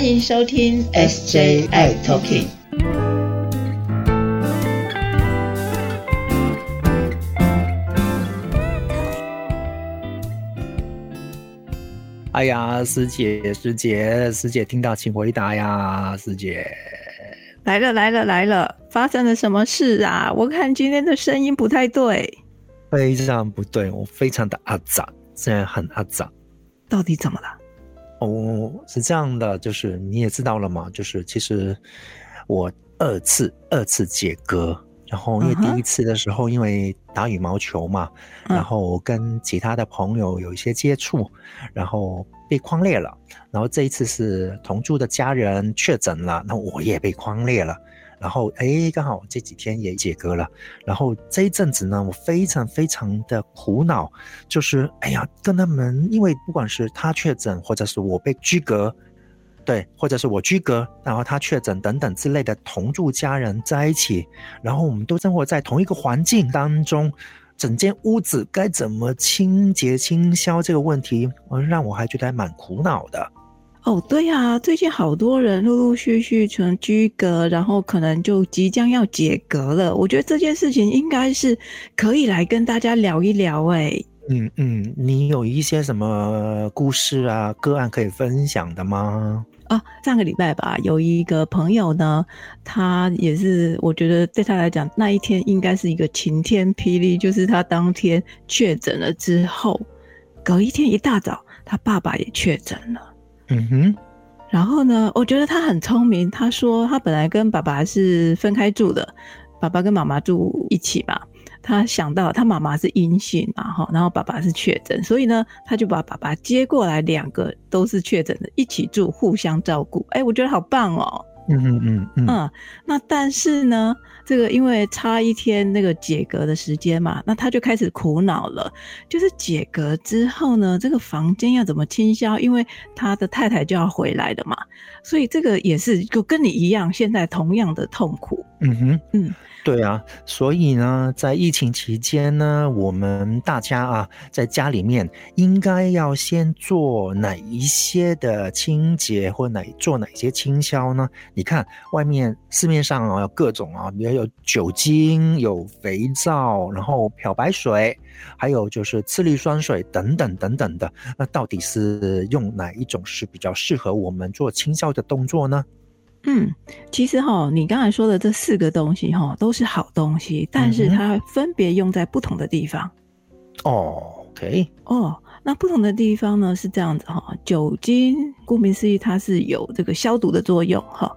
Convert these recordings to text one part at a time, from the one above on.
欢迎收听 SJI Talking。哎呀，师姐，师姐，师姐，听到请回答呀，师姐。来了，来了，来了！发生了什么事啊？我看今天的声音不太对，非常不对，我非常的阿杂，现在很阿杂。到底怎么了？哦，是这样的，就是你也知道了嘛，就是其实我二次二次解隔，然后因为第一次的时候因为打羽毛球嘛，然后跟其他的朋友有一些接触，然后被框裂了，然后这一次是同住的家人确诊了，那我也被框裂了。然后，哎，刚好这几天也解隔了。然后这一阵子呢，我非常非常的苦恼，就是，哎呀，跟他们，因为不管是他确诊，或者是我被居隔，对，或者是我居隔，然后他确诊等等之类的同住家人在一起，然后我们都生活在同一个环境当中，整间屋子该怎么清洁清消这个问题，让我还觉得还蛮苦恼的。哦，对啊，最近好多人陆陆续续从居隔，然后可能就即将要解隔了。我觉得这件事情应该是可以来跟大家聊一聊。哎，嗯嗯，你有一些什么故事啊、个案可以分享的吗？啊，上个礼拜吧，有一个朋友呢，他也是，我觉得对他来讲，那一天应该是一个晴天霹雳，就是他当天确诊了之后，隔一天一大早，他爸爸也确诊了。嗯哼，然后呢？我觉得他很聪明。他说他本来跟爸爸是分开住的，爸爸跟妈妈住一起嘛。他想到他妈妈是阴性嘛，哈，然后爸爸是确诊，所以呢，他就把爸爸接过来，两个都是确诊的，一起住，互相照顾。哎，我觉得好棒哦。嗯嗯嗯嗯。那但是呢？这个因为差一天那个解隔的时间嘛，那他就开始苦恼了。就是解隔之后呢，这个房间要怎么清消？因为他的太太就要回来的嘛，所以这个也是就跟你一样，现在同样的痛苦。嗯哼，嗯。对啊，所以呢，在疫情期间呢，我们大家啊，在家里面应该要先做哪一些的清洁，或哪做哪些清消呢？你看外面市面上啊，有各种啊，比如有酒精、有肥皂，然后漂白水，还有就是次氯酸水等等等等的。那到底是用哪一种是比较适合我们做清消的动作呢？嗯，其实哈，你刚才说的这四个东西哈，都是好东西，但是它分别用在不同的地方。哦，OK，哦，那不同的地方呢是这样子哈，酒精顾名思义，它是有这个消毒的作用哈。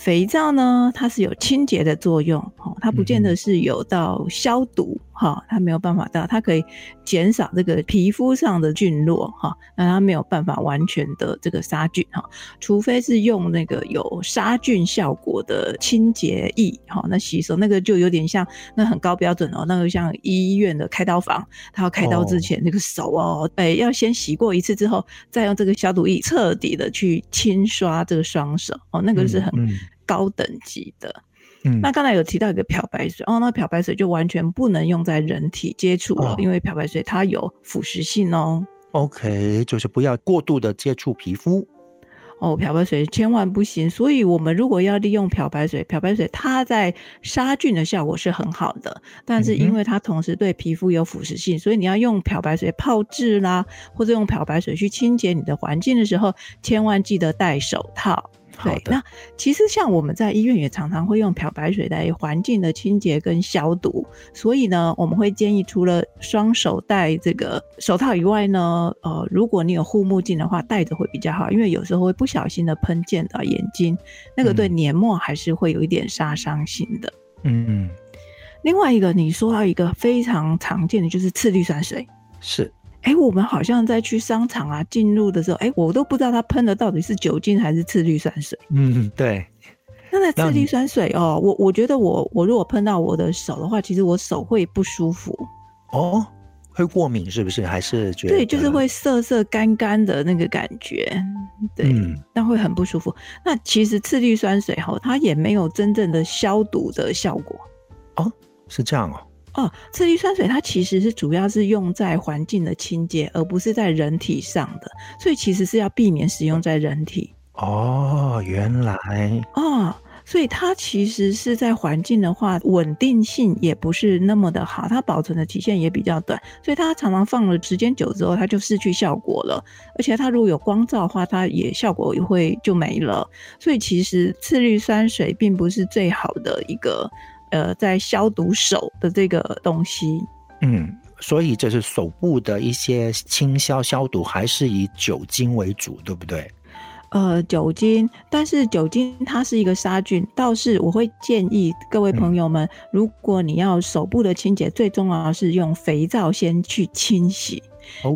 肥皂呢，它是有清洁的作用，哈，它不见得是有到消毒，哈，它没有办法到，它可以减少这个皮肤上的菌落，哈，那它没有办法完全的这个杀菌，哈，除非是用那个有杀菌效果的清洁液，哈，那洗手那个就有点像，那很高标准哦，那个像医院的开刀房，他要开刀之前，那个手哦，哎，要先洗过一次之后，再用这个消毒液彻底的去清刷这个双手，哦，那个是很。高等级的，嗯，那刚才有提到一个漂白水哦，那漂白水就完全不能用在人体接触了，因为漂白水它有腐蚀性哦。OK，就是不要过度的接触皮肤哦，漂白水千万不行。所以我们如果要利用漂白水，漂白水它在杀菌的效果是很好的，但是因为它同时对皮肤有腐蚀性，所以你要用漂白水泡制啦，或者用漂白水去清洁你的环境的时候，千万记得戴手套。对，那其实像我们在医院也常常会用漂白水来环境的清洁跟消毒，所以呢，我们会建议除了双手戴这个手套以外呢，呃，如果你有护目镜的话，戴着会比较好，因为有时候会不小心的喷溅到眼睛，那个对黏膜还是会有一点杀伤性的。嗯，另外一个你说到一个非常常见的就是次氯酸水，是。哎，我们好像在去商场啊，进入的时候，哎，我都不知道它喷的到底是酒精还是次氯酸水。嗯，对。那个次氯酸水哦，我我觉得我我如果喷到我的手的话，其实我手会不舒服。哦，会过敏是不是？还是觉得？对，就是会涩涩干干的那个感觉。对，那会很不舒服。那其实次氯酸水哈，它也没有真正的消毒的效果。哦，是这样哦。哦，次氯酸水它其实是主要是用在环境的清洁，而不是在人体上的，所以其实是要避免使用在人体。哦，原来哦，所以它其实是在环境的话，稳定性也不是那么的好，它保存的期限也比较短，所以它常常放了时间久之后，它就失去效果了。而且它如果有光照的话，它也效果也会就没了。所以其实次氯酸水并不是最好的一个呃，在消毒手的这个东西。嗯，所以这是手部的一些清消消毒，还是以酒精为主，对不对？呃，酒精，但是酒精它是一个杀菌，倒是我会建议各位朋友们，如果你要手部的清洁，最重要的是用肥皂先去清洗。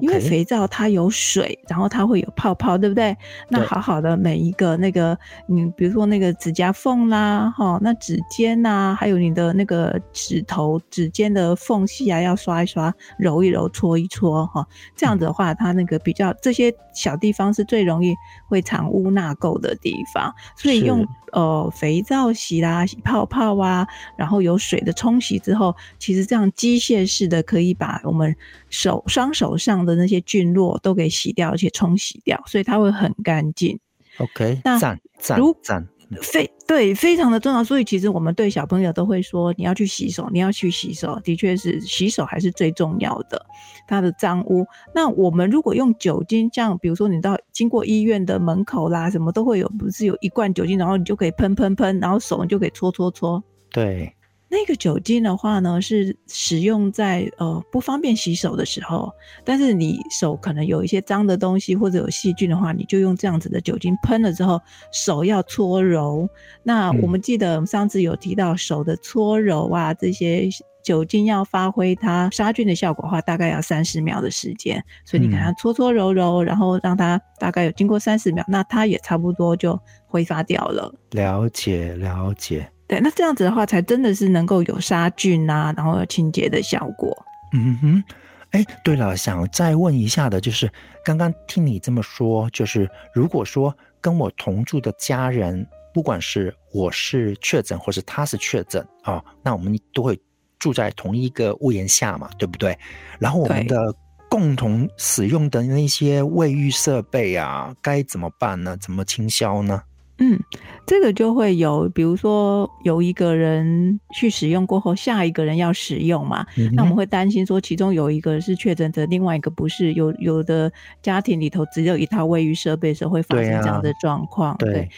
因为肥皂它有水，然后它会有泡泡，对不对？那好好的每一个那个，你比如说那个指甲缝啦，哈，那指尖呐，还有你的那个指头指尖的缝隙啊，要刷一刷，揉一揉，搓一搓，哈，这样子的话，它那个比较这些小地方是最容易会藏污纳垢的地方，所以用。呃，肥皂洗啦，洗泡泡啊，然后有水的冲洗之后，其实这样机械式的可以把我们手双手上的那些菌落都给洗掉，而且冲洗掉，所以它会很干净。OK，赞赞赞。非对，非常的重要。所以其实我们对小朋友都会说，你要去洗手，你要去洗手。的确是洗手还是最重要的。它的脏污，那我们如果用酒精，像比如说你到经过医院的门口啦，什么都会有，不是有一罐酒精，然后你就可以喷喷喷，然后手你就可以搓搓搓。对。那个酒精的话呢，是使用在呃不方便洗手的时候，但是你手可能有一些脏的东西或者有细菌的话，你就用这样子的酒精喷了之后，手要搓揉。那我们记得上次有提到手的搓揉啊，这些酒精要发挥它杀菌的效果的话，大概要三十秒的时间。所以你看它搓搓揉揉，然后让它大概有经过三十秒，那它也差不多就挥发掉了。了解，了解。对，那这样子的话，才真的是能够有杀菌啊，然后有清洁的效果。嗯哼，哎，对了，想再问一下的，就是刚刚听你这么说，就是如果说跟我同住的家人，不管是我是确诊，或是他是确诊啊，那我们都会住在同一个屋檐下嘛，对不对？然后我们的共同使用的那些卫浴设备啊，该怎么办呢？怎么清消呢？嗯，这个就会有，比如说有一个人去使用过后，下一个人要使用嘛，那我们会担心说，其中有一个是确诊者，另外一个不是。有有的家庭里头只有一套卫浴设备时，候会发生这样的状况。对，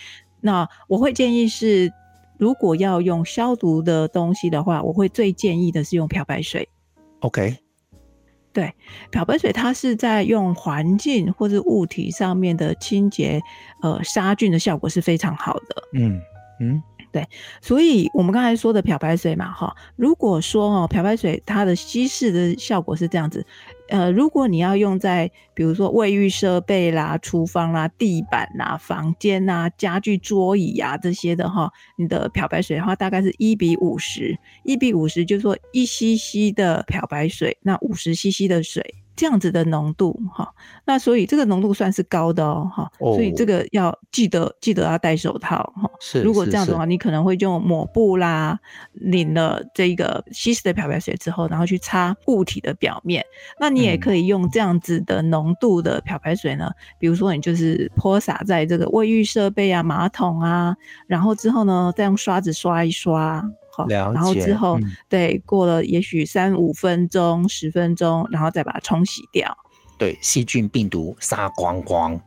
那我会建议是，如果要用消毒的东西的话，我会最建议的是用漂白水。OK。对，漂白水它是在用环境或者物体上面的清洁，呃，杀菌的效果是非常好的。嗯嗯。对，所以我们刚才说的漂白水嘛，哈，如果说哦，漂白水它的稀释的效果是这样子，呃，如果你要用在比如说卫浴设备啦、厨房啦、地板啦、房间呐、家具、桌椅啊这些的哈，你的漂白水的话大概是一比五十，一比五十，就是说一 cc 的漂白水，那五十 cc 的水。这样子的浓度哈，那所以这个浓度算是高的哦哈，所以这个要记得记得要戴手套哈。是，如果这样子的话，你可能会用抹布啦，淋了这个稀释的漂白水之后，然后去擦固体的表面。那你也可以用这样子的浓度的漂白水呢，比如说你就是泼洒在这个卫浴设备啊、马桶啊，然后之后呢，再用刷子刷一刷。然后之后，对，过了也许三五分钟、十分钟，然后再把它冲洗掉。对，细菌、病毒杀光光。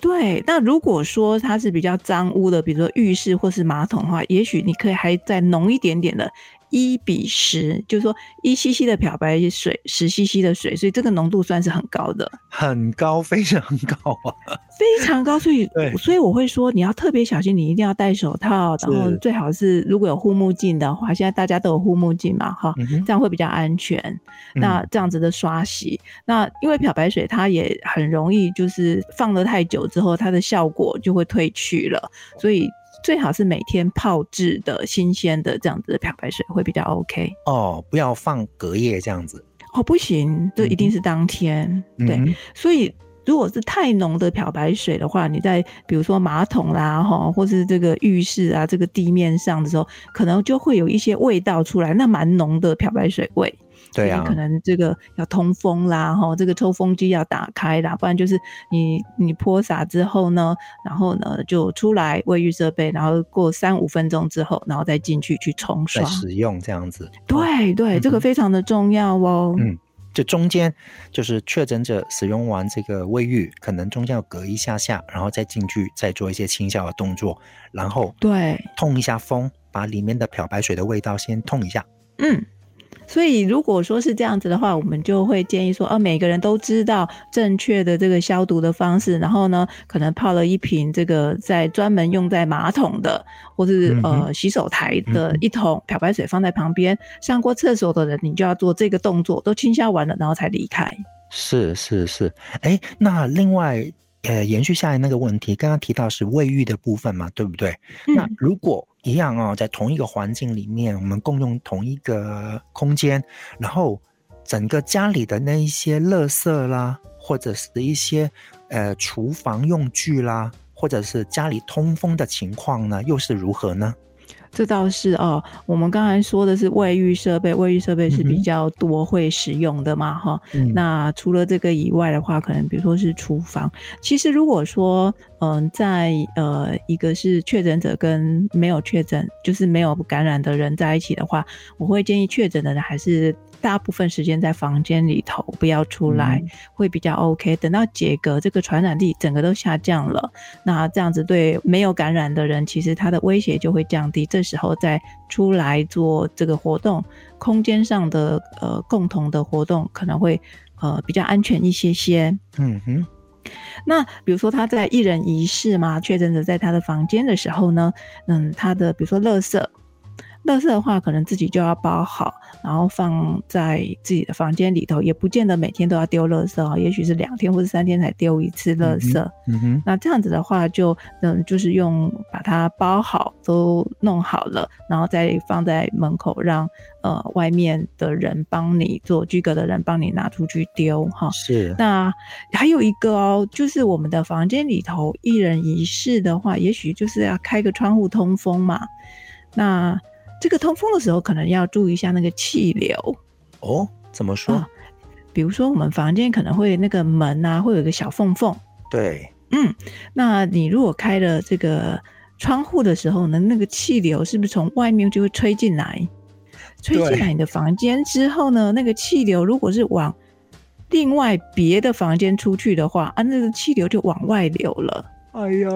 对，那如果说它是比较脏污的，比如说浴室或是马桶的话，也许你可以还再浓一点点的。一比十，就是说一 cc 的漂白水，十 cc 的水，所以这个浓度算是很高的，很高，非常高啊，非常高。所以，所以我会说，你要特别小心，你一定要戴手套，然后最好是如果有护目镜的话，现在大家都有护目镜嘛，哈，这样会比较安全。那这样子的刷洗，那因为漂白水它也很容易，就是放的太久之后，它的效果就会褪去了，所以。最好是每天泡制的新鲜的这样子的漂白水会比较 OK 哦，不要放隔夜这样子哦，不行，这一定是当天对。所以如果是太浓的漂白水的话，你在比如说马桶啦哈，或是这个浴室啊这个地面上的时候，可能就会有一些味道出来，那蛮浓的漂白水味。对啊可能这个要通风啦，哈，这个抽风机要打开啦，不然就是你你泼洒之后呢，然后呢就出来卫浴设备，然后过三五分钟之后，然后再进去去冲刷。在使用这样子。对对，这个非常的重要哦。嗯，就中间就是确诊者使用完这个卫浴，可能中间要隔一下下，然后再进去再做一些清消的动作，然后对，通一下风，把里面的漂白水的味道先通一下。嗯。所以，如果说是这样子的话，我们就会建议说，呃，每个人都知道正确的这个消毒的方式，然后呢，可能泡了一瓶这个在专门用在马桶的，或是呃洗手台的一桶漂白水放在旁边，上过厕所的人，你就要做这个动作，都清消完了，然后才离开。是是是，哎，那另外，呃，延续下来那个问题，刚刚提到是卫浴的部分嘛，对不对？那嗯如果一样哦，在同一个环境里面，我们共用同一个空间，然后整个家里的那一些垃圾啦，或者是一些呃厨房用具啦，或者是家里通风的情况呢，又是如何呢？这倒是哦，我们刚才说的是卫浴设备，卫浴设备是比较多会使用的嘛，哈、嗯那除了这个以外的话，可能比如说是厨房。其实如果说，嗯、在呃一个是确诊者跟没有确诊，就是没有感染的人在一起的话，我会建议确诊的人还是大部分时间在房间里头，不要出来，嗯会比较 OK。等到解隔，这个传染力整个都下降了，那这样子对没有感染的人，其实他的威胁就会降低。这时候再出来做这个活动，空间上的呃共同的活动可能会呃比较安全一些些。嗯哼，那比如说他在一人一室嘛，确诊者在他的房间的时候呢，嗯，他的比如说垃圾，垃圾的话可能自己就要包好，然后放在自己的房间里头，也不见得每天都要丢垃圾啊，也许是两天或者三天才丢一次垃圾。嗯哼，那这样子的话就，嗯，就是用把它包好，都弄好了，然后再放在门口让，呃外面的人帮你做居格的人帮你拿出去丢哈。是，那还有一个哦，就是我们的房间里头一人一室的话，也许就是要开个窗户通风嘛。那这个通风的时候，可能要注意一下那个气流。哦，怎么说？啊比如说，我们房间可能会那个门啊，会有一个小缝缝。对，嗯，那你如果开了这个窗户的时候呢，那个气流是不是从外面就会吹进来？吹进来你的房间之后呢，那个气流如果是往另外别的房间出去的话，啊，那个气流就往外流了。哎呀，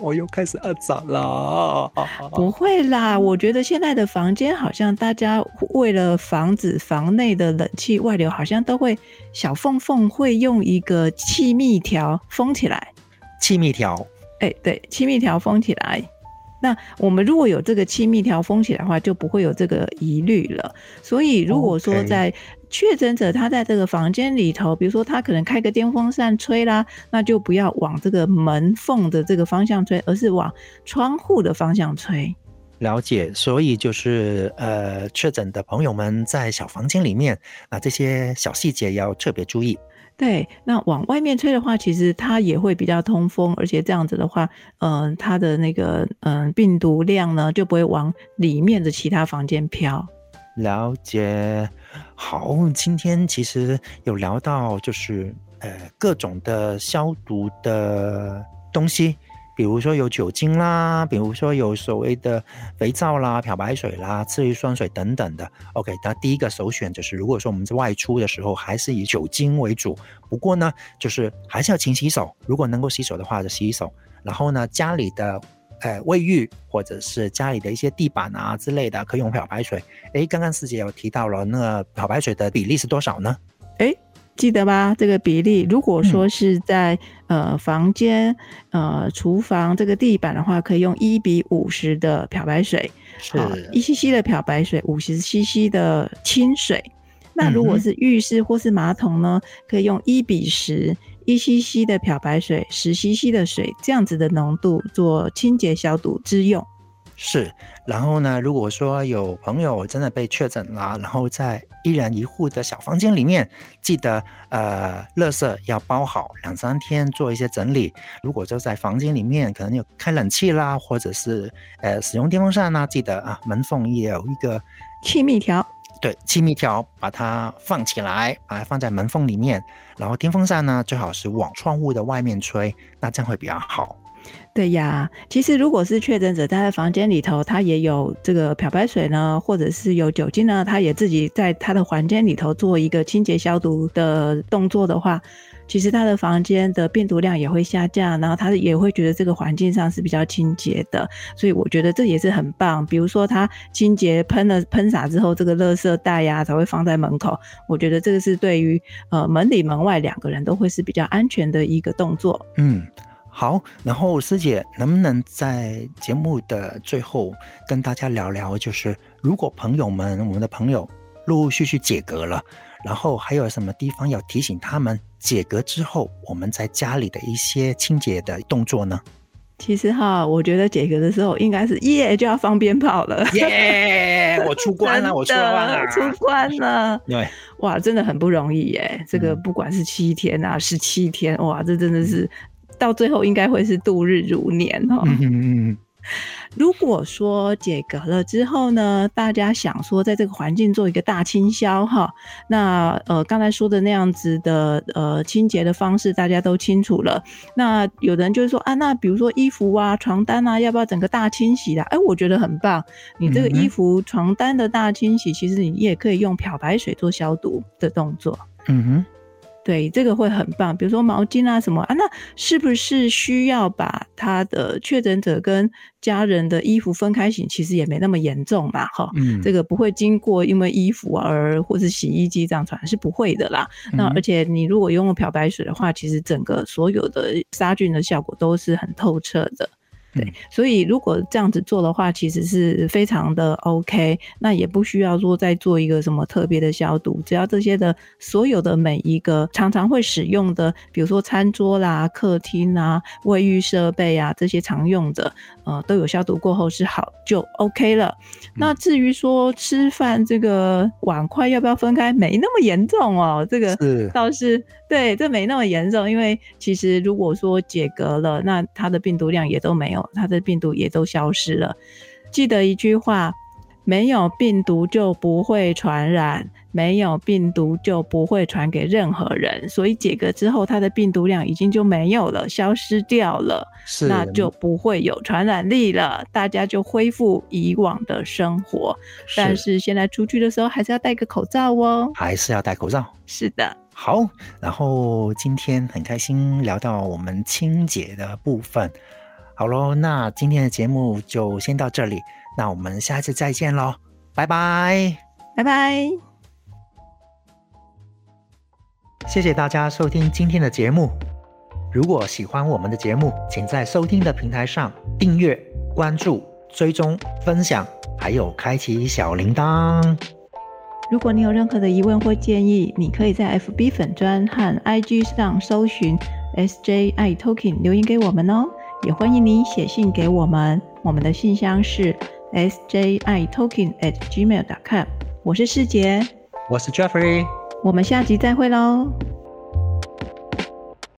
我又开始二长了。不会啦，我觉得现在的房间好像大家为了防止房内的冷气外流，好像都会小缝缝会用一个气密条封起来。气密条，哎，对，气密条封起来。那我们如果有这个气密条封起来的话，就不会有这个疑虑了。所以，如果说在确诊者他在这个房间里头，比如说他可能开个电风扇吹啦，那就不要往这个门缝的这个方向吹，而是往窗户的方向吹。了解，所以就是呃，确诊的朋友们在小房间里面啊，这些小细节要特别注意。对，那往外面吹的话，其实它也会比较通风，而且这样子的话，嗯、它的那个嗯、呃病毒量呢就不会往里面的其他房间飘。了解，好，今天其实有聊到就是呃各种的消毒的东西，比如说有酒精啦，比如说有所谓的肥皂啦、漂白水啦、次氯酸水等等的。OK，那第一个首选就是，如果说我们在外出的时候，还是以酒精为主。不过呢，就是还是要勤洗手，如果能够洗手的话，就洗手。然后呢，家里的呃卫浴或者是家里的一些地板啊之类的，可以用漂白水。诶，刚刚师姐有提到了，那个漂白水的比例是多少呢？哎，记得吧？这个比例，如果说是在、呃房间、呃厨房这个地板的话，可以用一比五十的漂白水，是好一 CC 的漂白水，五十 CC 的清水。那如果是浴室或是马桶呢，可以用一比十，一 CC 的漂白水，十 CC 的水，这样子的浓度做清洁消毒之用。是，然后呢，如果说有朋友真的被确诊了，然后在一人一户的小房间里面，记得呃，垃圾要包好，两三天做一些整理。如果就在房间里面，可能有开冷气啦，或者是呃使用电风扇啦，记得啊，门缝也有一个气密条，对，气密条把它放起来，把它放在门缝里面，然后电风扇呢最好是往窗户的外面吹，那这样会比较好。对呀，其实如果是确诊者待在房间里头，他也有这个漂白水呢，或者是有酒精呢，他也自己在他的房间里头做一个清洁消毒的动作的话。其实他的房间的病毒量也会下降，然后他也会觉得这个环境上是比较清洁的，所以我觉得这也是很棒。比如说他清洁喷了喷洒之后，这个垃圾袋呀才会放在门口，我觉得这个是对于呃门里门外两个人都会是比较安全的一个动作。嗯，好，然后师姐能不能在节目的最后跟大家聊聊，就是如果朋友们我们的朋友陆陆续续解隔了。然后还有什么地方要提醒他们解隔之后，我们在家里的一些清洁的动作呢？其实哈，我觉得解隔的时候应该是耶就要放鞭炮了，耶！我出关了，我出关了，出关了。对，哇，真的很不容易耶！这个不管是七天啊，十七天，哇，这真的是到最后应该会是度日如年哦。嗯嗯嗯。如果说解隔了之后呢，大家想说在这个环境做一个大清消哈，那呃刚才说的那样子的呃清洁的方式大家都清楚了。那有人就是说啊，那比如说衣服啊、床单啊，要不要整个大清洗的？哎，我觉得很棒。你这个衣服、床单的大清洗，其实你也可以用漂白水做消毒的动作。嗯哼。对，这个会很棒。比如说毛巾啊什么啊，那是不是需要把他的确诊者跟家人的衣服分开洗？其实也没那么严重嘛，哈。嗯。这个不会经过因为衣服而或是洗衣机这样传，是不会的啦。那而且你如果用了漂白水的话，其实整个所有的杀菌的效果都是很透彻的。对，所以如果这样子做的话，其实是非常的 OK，那也不需要说再做一个什么特别的消毒，只要这些的所有的每一个常常会使用的，比如说餐桌啦、客厅啊、卫浴设备啊这些常用的，呃，都有消毒过后是好就 OK 了。那至于说吃饭这个碗筷要不要分开，没那么严重哦，这个倒是对，这没那么严重，因为其实如果说解隔了，那它的病毒量也都没有。它的病毒也都消失了。记得一句话：没有病毒就不会传染，没有病毒就不会传给任何人。所以解隔之后，它的病毒量已经就没有了，消失掉了，那就不会有传染力了。大家就恢复以往的生活。但是现在出去的时候还是要戴个口罩哦，还是要戴口罩。是的，好。然后今天很开心聊到我们清洁的部分。好喽，那今天的节目就先到这里，那我们下次再见喽，拜拜，拜拜，谢谢大家收听今天的节目。如果喜欢我们的节目，请在收听的平台上订阅、关注、追踪、分享，还有开启小铃铛。如果你有任何的疑问或建议，你可以在 FB 粉专和 IG 上搜寻 SJI Talking 留言给我们哦。也欢迎您写信给我们，我们的信箱是 s j i talking at gmail dot com。我是世杰，我是 Jeffrey，我们下集再会喽。